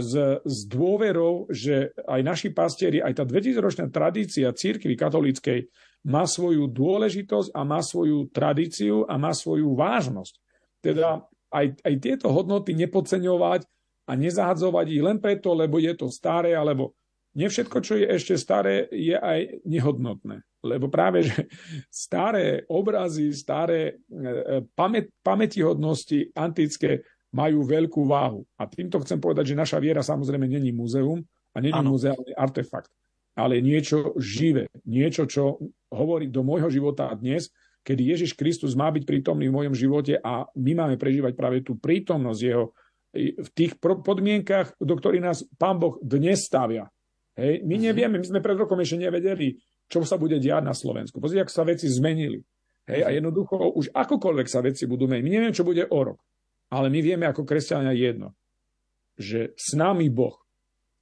Speaker 2: s, s dôverou, že aj naši pastieri, aj tá 2000-ročná tradícia církvy katolíckej má svoju dôležitosť a má svoju tradíciu a má svoju vážnosť. Teda aj, aj tieto hodnoty nepodceňovať a nezahadzovať ich len preto, lebo je to staré, alebo nie všetko, čo je ešte staré, je aj nehodnotné. Lebo práve, že staré obrazy, staré e, pamät, pamätihodnosti antické majú veľkú váhu. A týmto chcem povedať, že naša viera samozrejme není muzeum a není ano. muzeálny artefakt, ale niečo živé, niečo, čo hovorí do môjho života dnes, kedy Ježiš Kristus má byť prítomný v mojom živote a my máme prežívať práve tú prítomnosť jeho v tých podmienkach, do ktorých nás Pán Boh dnes stavia. Hej? My mhm. nevieme, my sme pred rokom ešte nevedeli, čo sa bude diať na Slovensku. Pozrite, ak sa veci zmenili. Hej? A mhm. jednoducho, už akokoľvek sa veci budú meniť, my nevieme, čo bude o rok. Ale my vieme ako kresťania jedno, že s nami Boh.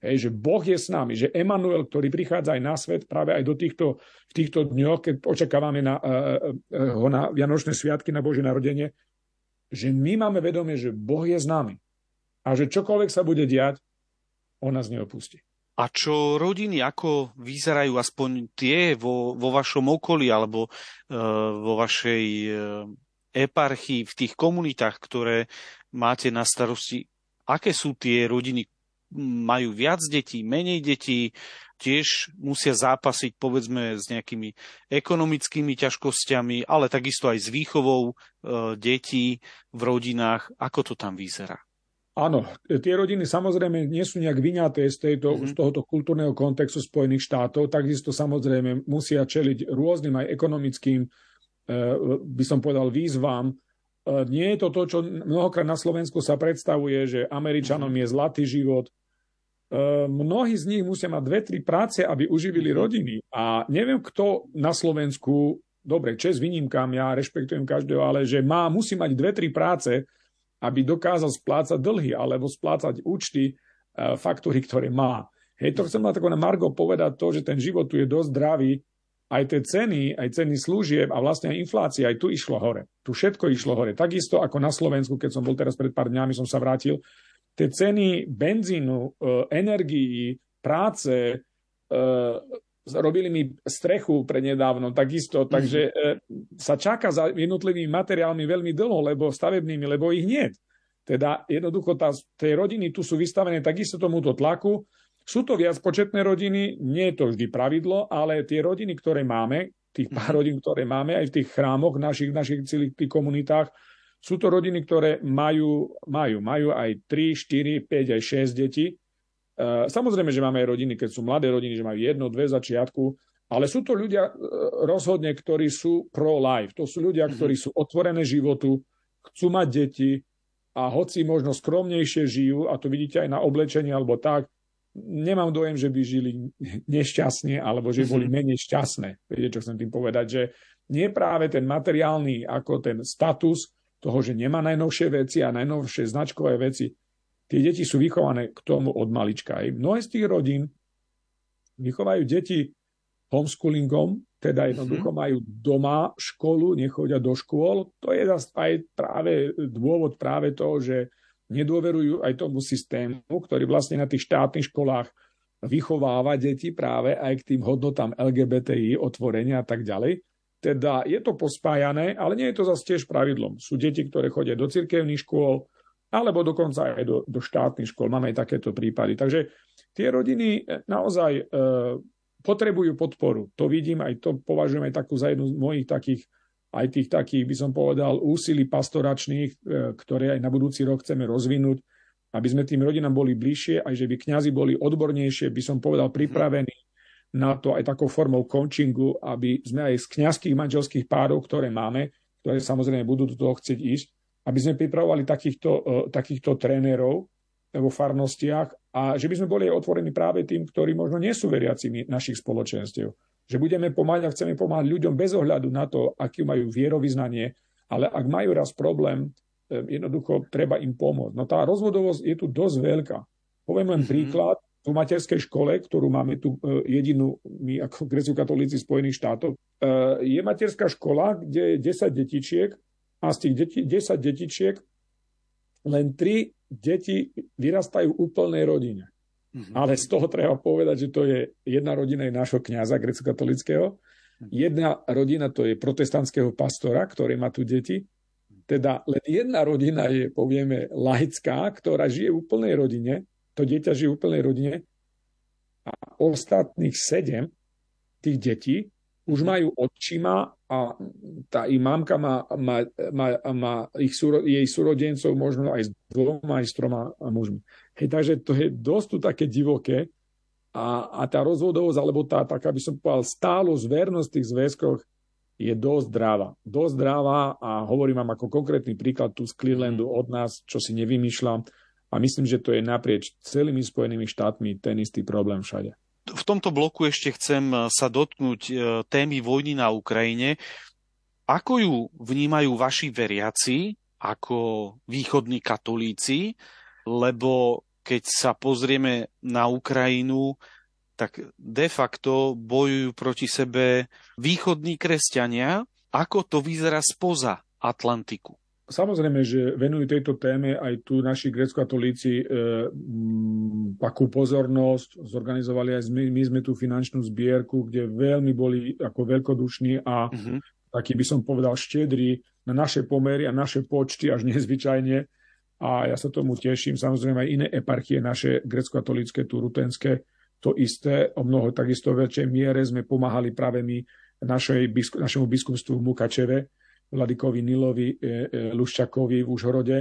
Speaker 2: Hej, že Boh je s nami, že Emanuel, ktorý prichádza aj na svet práve aj do týchto, v týchto dňoch, keď očakávame na, uh, uh, ho na Vianočné sviatky, na Božie narodenie, že my máme vedomie, že Boh je s nami. A že čokoľvek sa bude diať, on nás neopustí.
Speaker 1: A čo rodiny, ako vyzerajú aspoň tie vo, vo vašom okolí alebo uh, vo vašej uh, eparchii, v tých komunitách, ktoré máte na starosti, aké sú tie rodiny, majú viac detí, menej detí, tiež musia zápasiť povedzme s nejakými ekonomickými ťažkosťami, ale takisto aj s výchovou e, detí v rodinách. Ako to tam vyzerá?
Speaker 2: Áno, tie rodiny samozrejme nie sú nejak vyňaté z, tejto, mm-hmm. z tohoto kultúrneho kontextu Spojených štátov, takisto samozrejme musia čeliť rôznym aj ekonomickým, e, by som povedal, výzvam, E, nie je to to, čo mnohokrát na Slovensku sa predstavuje, že Američanom je zlatý život. E, mnohí z nich musia mať dve, tri práce, aby uživili mhm. rodiny. A neviem, kto na Slovensku, dobre, čes výnimkám, ja rešpektujem každého, ale že má, musí mať dve, tri práce, aby dokázal splácať dlhy alebo splácať účty, e, faktúry, ktoré má. Hej, to chcem na tako na Margo povedať to, že ten život tu je dosť zdravý, aj tie ceny, aj ceny služieb a vlastne aj inflácia, aj tu išlo hore. Tu všetko išlo hore. Takisto ako na Slovensku, keď som bol teraz pred pár dňami, som sa vrátil, tie ceny benzínu, e, energií, práce, e, robili mi strechu prednedávno, takisto, mhm. takže e, sa čaká za jednotlivými materiálmi veľmi dlho, lebo stavebnými, lebo ich nie. Teda jednoducho tá, tie rodiny tu sú vystavené takisto tomuto tlaku, sú to viac početné rodiny, nie je to vždy pravidlo, ale tie rodiny, ktoré máme, tých pár mhm. rodín, ktoré máme aj v tých chrámoch, našich, našich celých tých komunitách, sú to rodiny, ktoré majú, majú, majú aj 3, 4, 5, aj 6 detí. E, samozrejme, že máme aj rodiny, keď sú mladé rodiny, že majú jedno, dve začiatku, ale sú to ľudia e, rozhodne, ktorí sú pro-life. To sú ľudia, mhm. ktorí sú otvorené životu, chcú mať deti a hoci možno skromnejšie žijú, a to vidíte aj na oblečení alebo tak, nemám dojem, že by žili nešťastne alebo že boli mhm. menej šťastné. Viete, čo chcem tým povedať? Že nie práve ten materiálny, ako ten status toho, že nemá najnovšie veci a najnovšie značkové veci. Tie deti sú vychované k tomu od malička. Aj mnohé z tých rodín vychovajú deti homeschoolingom, teda mhm. jednoducho majú doma školu, nechodia do škôl. To je aj práve dôvod práve toho, že nedôverujú aj tomu systému, ktorý vlastne na tých štátnych školách vychováva deti práve aj k tým hodnotám LGBTI, otvorenia a tak ďalej. Teda je to pospájané, ale nie je to zase tiež pravidlom. Sú deti, ktoré chodia do cirkevných škôl, alebo dokonca aj do, do štátnych škôl. Máme aj takéto prípady. Takže tie rodiny naozaj e, potrebujú podporu. To vidím, aj to považujem aj takú za jednu z mojich takých aj tých takých, by som povedal, úsilí pastoračných, e, ktoré aj na budúci rok chceme rozvinúť, aby sme tým rodinám boli bližšie, aj že by kňazi boli odbornejšie, by som povedal, pripravení na to aj takou formou coachingu, aby sme aj z kňazských manželských párov, ktoré máme, ktoré samozrejme budú do toho chcieť ísť, aby sme pripravovali takýchto, e, takýchto trénerov vo farnostiach a že by sme boli otvorení práve tým, ktorí možno nie sú veriacimi našich spoločenstiev že budeme pomáhať a chceme pomáhať ľuďom bez ohľadu na to, aký majú vierovýznanie, ale ak majú raz problém, eh, jednoducho treba im pomôcť. No tá rozvodovosť je tu dosť veľká. Poviem len mm-hmm. príklad. V materskej škole, ktorú máme tu jedinú, my ako grecko katolíci Spojených štátov, je materská škola, kde je 10 detičiek a z tých deti, 10 detičiek len 3 deti vyrastajú v úplnej rodine. Mm-hmm. Ale z toho treba povedať, že to je jedna rodina je nášho kniaza grecko-katolického, mhm. jedna rodina to je protestantského pastora, ktorý má tu deti. Teda len jedna rodina je, povieme, laická, ktorá žije v úplnej rodine, to dieťa žije v úplnej rodine a ostatných sedem tých detí už mhm. majú odčima a tá imamka má, má, má, má ich, jej súrodencov možno aj s dvoma, aj s troma mužmi. Hej, takže to je dosť tu také divoké a, a tá rozvodovosť, alebo tá, taká by som povedal, stálosť, vernosť v tých zväzkoch je dosť dráva. Dosť dráva a hovorím vám ako konkrétny príklad tu z Clevelandu od nás, čo si nevymýšľam. A myslím, že to je naprieč celými Spojenými štátmi ten istý problém všade.
Speaker 1: V tomto bloku ešte chcem sa dotknúť e, témy vojny na Ukrajine. Ako ju vnímajú vaši veriaci, ako východní katolíci, lebo keď sa pozrieme na Ukrajinu, tak de facto bojujú proti sebe východní kresťania. Ako to vyzerá spoza Atlantiku?
Speaker 2: Samozrejme, že venujú tejto téme aj tu naši grecko-katolíci e, takú pozornosť. Zorganizovali aj my, my sme tú finančnú zbierku, kde veľmi boli ako veľkodušní a uh-huh. taký by som povedal štedrí na naše pomery a naše počty až nezvyčajne. A ja sa tomu teším. Samozrejme aj iné eparchie naše grecko-katolícke, tu rutenské, to isté, o mnoho takisto väčšej miere sme pomáhali práve my našej, našemu biskupstvu v Mukačeve, Vladikovi Nilovi, e, e, Luščakovi v Užhorode.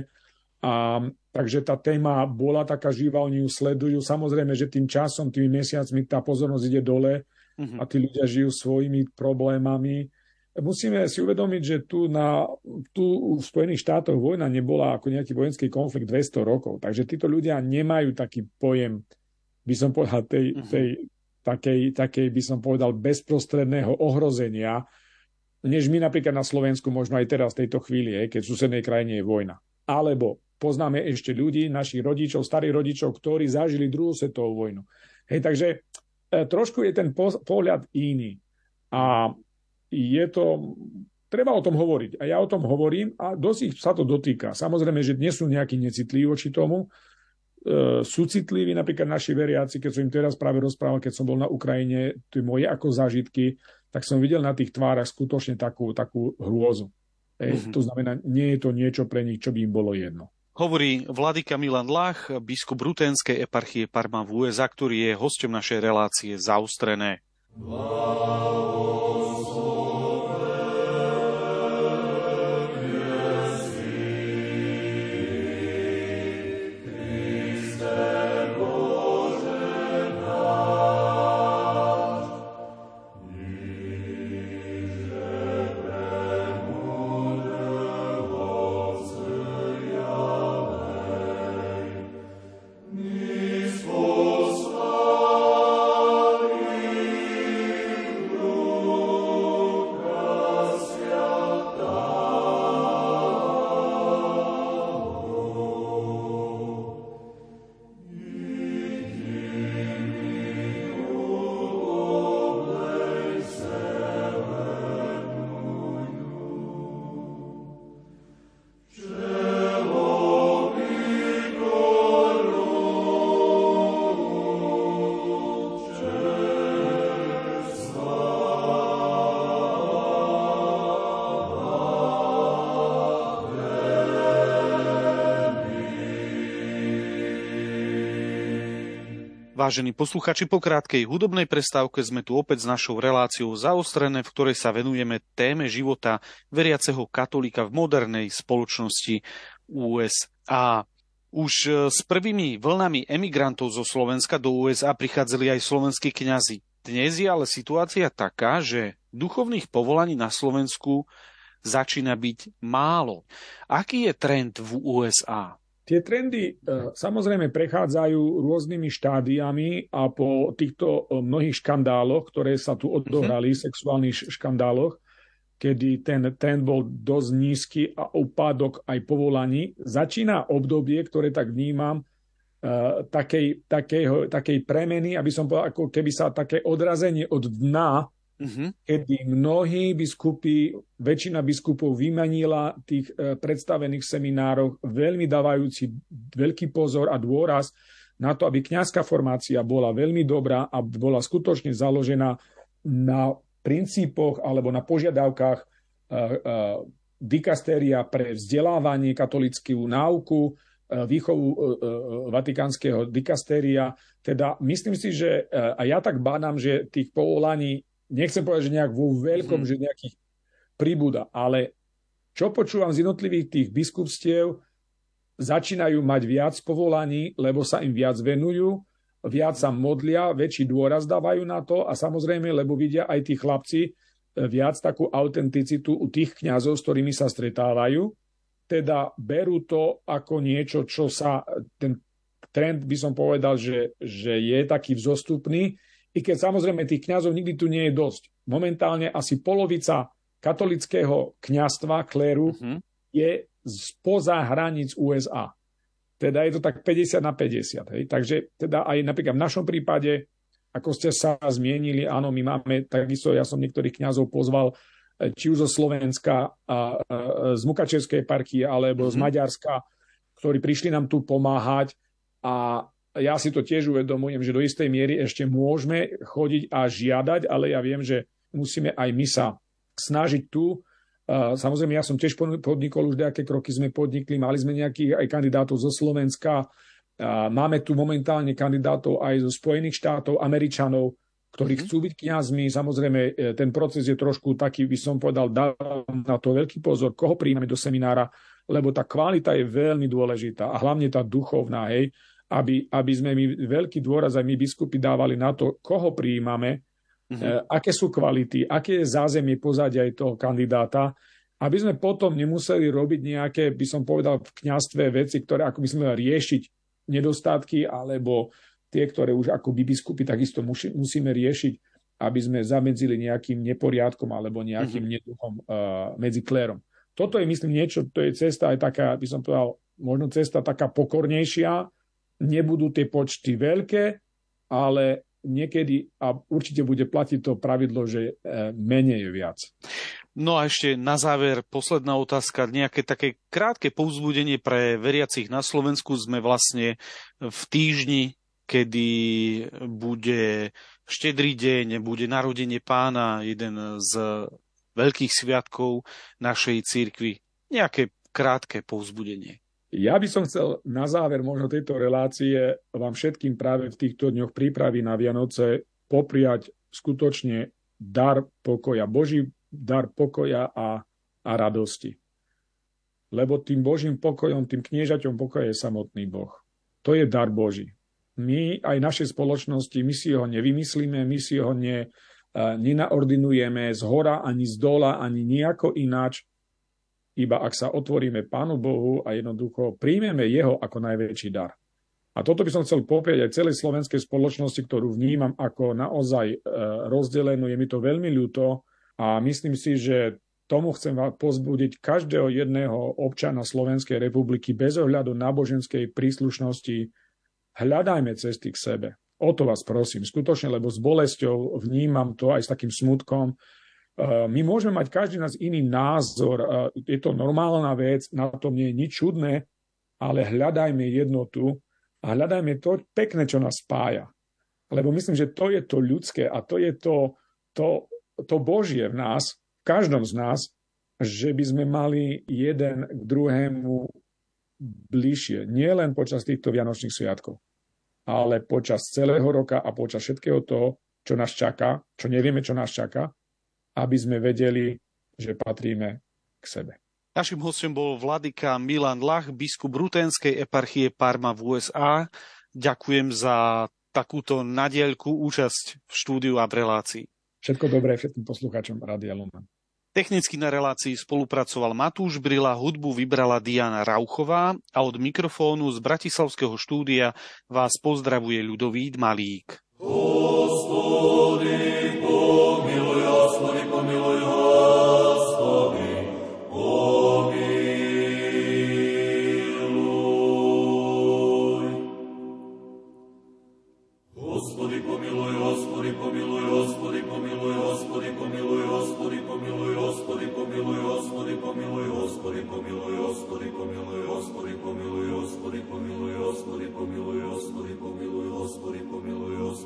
Speaker 2: A, takže tá téma bola taká živá, oni ju sledujú. Samozrejme, že tým časom, tými mesiacmi tá pozornosť ide dole uh-huh. a tí ľudia žijú svojimi problémami. Musíme si uvedomiť, že tu, na, tu v Spojených štátoch vojna nebola ako nejaký vojenský konflikt 200 rokov. Takže títo ľudia nemajú taký pojem by som povedal, tej, uh-huh. tej takej, takej, by som povedal, bezprostredného ohrozenia, než my napríklad na Slovensku, možno aj teraz v tejto chvíli, keď v susednej krajine je vojna. Alebo poznáme ešte ľudí, našich rodičov, starých rodičov, ktorí zažili druhú svetovú vojnu. Hej, takže e, trošku je ten po, pohľad iný. A je to, treba o tom hovoriť. A ja o tom hovorím a dosť sa to dotýka. Samozrejme, že dnes sú nejakí necitliví voči tomu, sú citliví, napríklad naši veriaci, keď som im teraz práve rozprával, keď som bol na Ukrajine, tie moje ako zážitky, tak som videl na tých tvárach skutočne takú, takú hrôzu. Mm-hmm. To znamená, nie je to niečo pre nich, čo by im bolo jedno.
Speaker 1: Hovorí Vladika Milan Lach, biskup Rutenskej eparchie Parma v USA, ktorý je hosťom našej relácie Zaustrené. Wow. Vážení posluchači, po krátkej hudobnej prestávke sme tu opäť s našou reláciou zaostrené, v ktorej sa venujeme téme života veriaceho katolíka v modernej spoločnosti USA. Už e, s prvými vlnami emigrantov zo Slovenska do USA prichádzali aj slovenskí kňazi. Dnes je ale situácia taká, že duchovných povolaní na Slovensku začína byť málo. Aký je trend v USA?
Speaker 2: Tie trendy e, samozrejme prechádzajú rôznymi štádiami a po týchto e, mnohých škandáloch, ktoré sa tu odohrali, mm-hmm. sexuálnych škandáloch, kedy ten trend bol dosť nízky a úpadok aj povolaní, začína obdobie, ktoré tak vnímam, e, takej, takej, takej premeny, aby som povedal, ako keby sa také odrazenie od dna uh-huh. kedy mnohí biskupy, väčšina biskupov vymanila tých e, predstavených seminároch, veľmi dávajúci veľký pozor a dôraz na to, aby kňazská formácia bola veľmi dobrá a bola skutočne založená na princípoch alebo na požiadavkách e, e, dikastéria pre vzdelávanie, katolickú náuku, výchovu vatikánskeho dikastéria. Teda myslím si, že a ja tak bádam, že tých povolaní nechcem povedať, že nejak vo veľkom, hmm. že nejakých príbuda, ale čo počúvam z jednotlivých tých biskupstiev, začínajú mať viac povolaní, lebo sa im viac venujú, viac sa modlia, väčší dôraz dávajú na to a samozrejme, lebo vidia aj tí chlapci, viac takú autenticitu u tých kňazov, s ktorými sa stretávajú. Teda berú to ako niečo, čo sa, ten trend by som povedal, že, že je taký vzostupný, i keď samozrejme tých kňazov nikdy tu nie je dosť. Momentálne asi polovica katolického kňastva, kléru, uh-huh. je spoza hraníc USA. Teda je to tak 50 na 50. Hej. Takže teda aj napríklad v našom prípade ako ste sa zmienili, áno, my máme, takisto ja som niektorých kňazov pozval, e, či už zo Slovenska, a, a, z Mukačevskej parky, alebo mm-hmm. z mhm. Maďarska, ktorí prišli nám tu pomáhať a ja si to tiež uvedomujem, že do istej miery ešte môžeme chodiť a žiadať, ale ja viem, že musíme aj my sa snažiť tu. Samozrejme, ja som tiež podnikol už nejaké kroky, sme podnikli, mali sme nejakých aj kandidátov zo Slovenska, Máme tu momentálne kandidátov aj zo Spojených štátov, Američanov, ktorí mm-hmm. chcú byť kňazmi. Samozrejme, e, ten proces je trošku taký, by som povedal, dávam na to veľký pozor, koho príjmeme do seminára, lebo tá kvalita je veľmi dôležitá a hlavne tá duchovná, hej, aby, aby sme my veľký dôraz aj my biskupy dávali na to, koho prijímame, mm-hmm. aké sú kvality, aké je zázemie pozadia aj toho kandidáta, aby sme potom nemuseli robiť nejaké, by som povedal, v kňastve veci, ktoré ako by sme mali riešiť nedostatky, alebo tie, ktoré už ako biskupy takisto musíme riešiť, aby sme zamedzili nejakým neporiadkom alebo nejakým mm-hmm. neduchom uh, medzi klérom. Toto je, myslím, niečo, to je cesta aj taká, by som povedal, možno cesta taká pokornejšia. Nebudú tie počty veľké, ale niekedy a určite bude platiť to pravidlo, že uh, menej je viac.
Speaker 1: No a ešte na záver posledná otázka. Nejaké také krátke povzbudenie pre veriacich na Slovensku. Sme vlastne v týždni, kedy bude štedrý deň, bude narodenie pána, jeden z veľkých sviatkov našej církvy. Nejaké krátke povzbudenie.
Speaker 2: Ja by som chcel na záver možno tejto relácie vám všetkým práve v týchto dňoch prípravy na Vianoce popriať skutočne dar pokoja. Boží dar pokoja a, a radosti. Lebo tým Božím pokojom, tým kniežaťom pokoja je samotný Boh. To je dar Boží. My aj našej spoločnosti, my si ho nevymyslíme, my si ho ne, nenaordinujeme z hora, ani z dola, ani nejako ináč, iba ak sa otvoríme Pánu Bohu a jednoducho príjmeme Jeho ako najväčší dar. A toto by som chcel popieť aj celej slovenskej spoločnosti, ktorú vnímam ako naozaj e, rozdelenú. Je mi to veľmi ľúto, a myslím si, že tomu chcem pozbudiť každého jedného občana Slovenskej republiky bez ohľadu náboženskej príslušnosti. Hľadajme cesty k sebe. O to vás prosím, skutočne, lebo s bolesťou vnímam to aj s takým smutkom. E, my môžeme mať každý nás iný názor, e, je to normálna vec, na tom nie je nič čudné, ale hľadajme jednotu a hľadajme to pekné, čo nás spája. Lebo myslím, že to je to ľudské a to je to, to to Božie v nás, v každom z nás, že by sme mali jeden k druhému bližšie. Nie len počas týchto Vianočných sviatkov, ale počas celého roka a počas všetkého toho, čo nás čaká, čo nevieme, čo nás čaká, aby sme vedeli, že patríme k sebe.
Speaker 1: Našim hostom bol vladyka Milan Lach, biskup Rutenskej eparchie Parma v USA. Ďakujem za takúto nadielku účasť v štúdiu a v relácii.
Speaker 2: Všetko dobré všetkým poslucháčom Rádia Lumen.
Speaker 1: Technicky na relácii spolupracoval Matúš Brila, hudbu vybrala Diana Rauchová a od mikrofónu z Bratislavského štúdia vás pozdravuje Ľudovít Malík. Hospodin,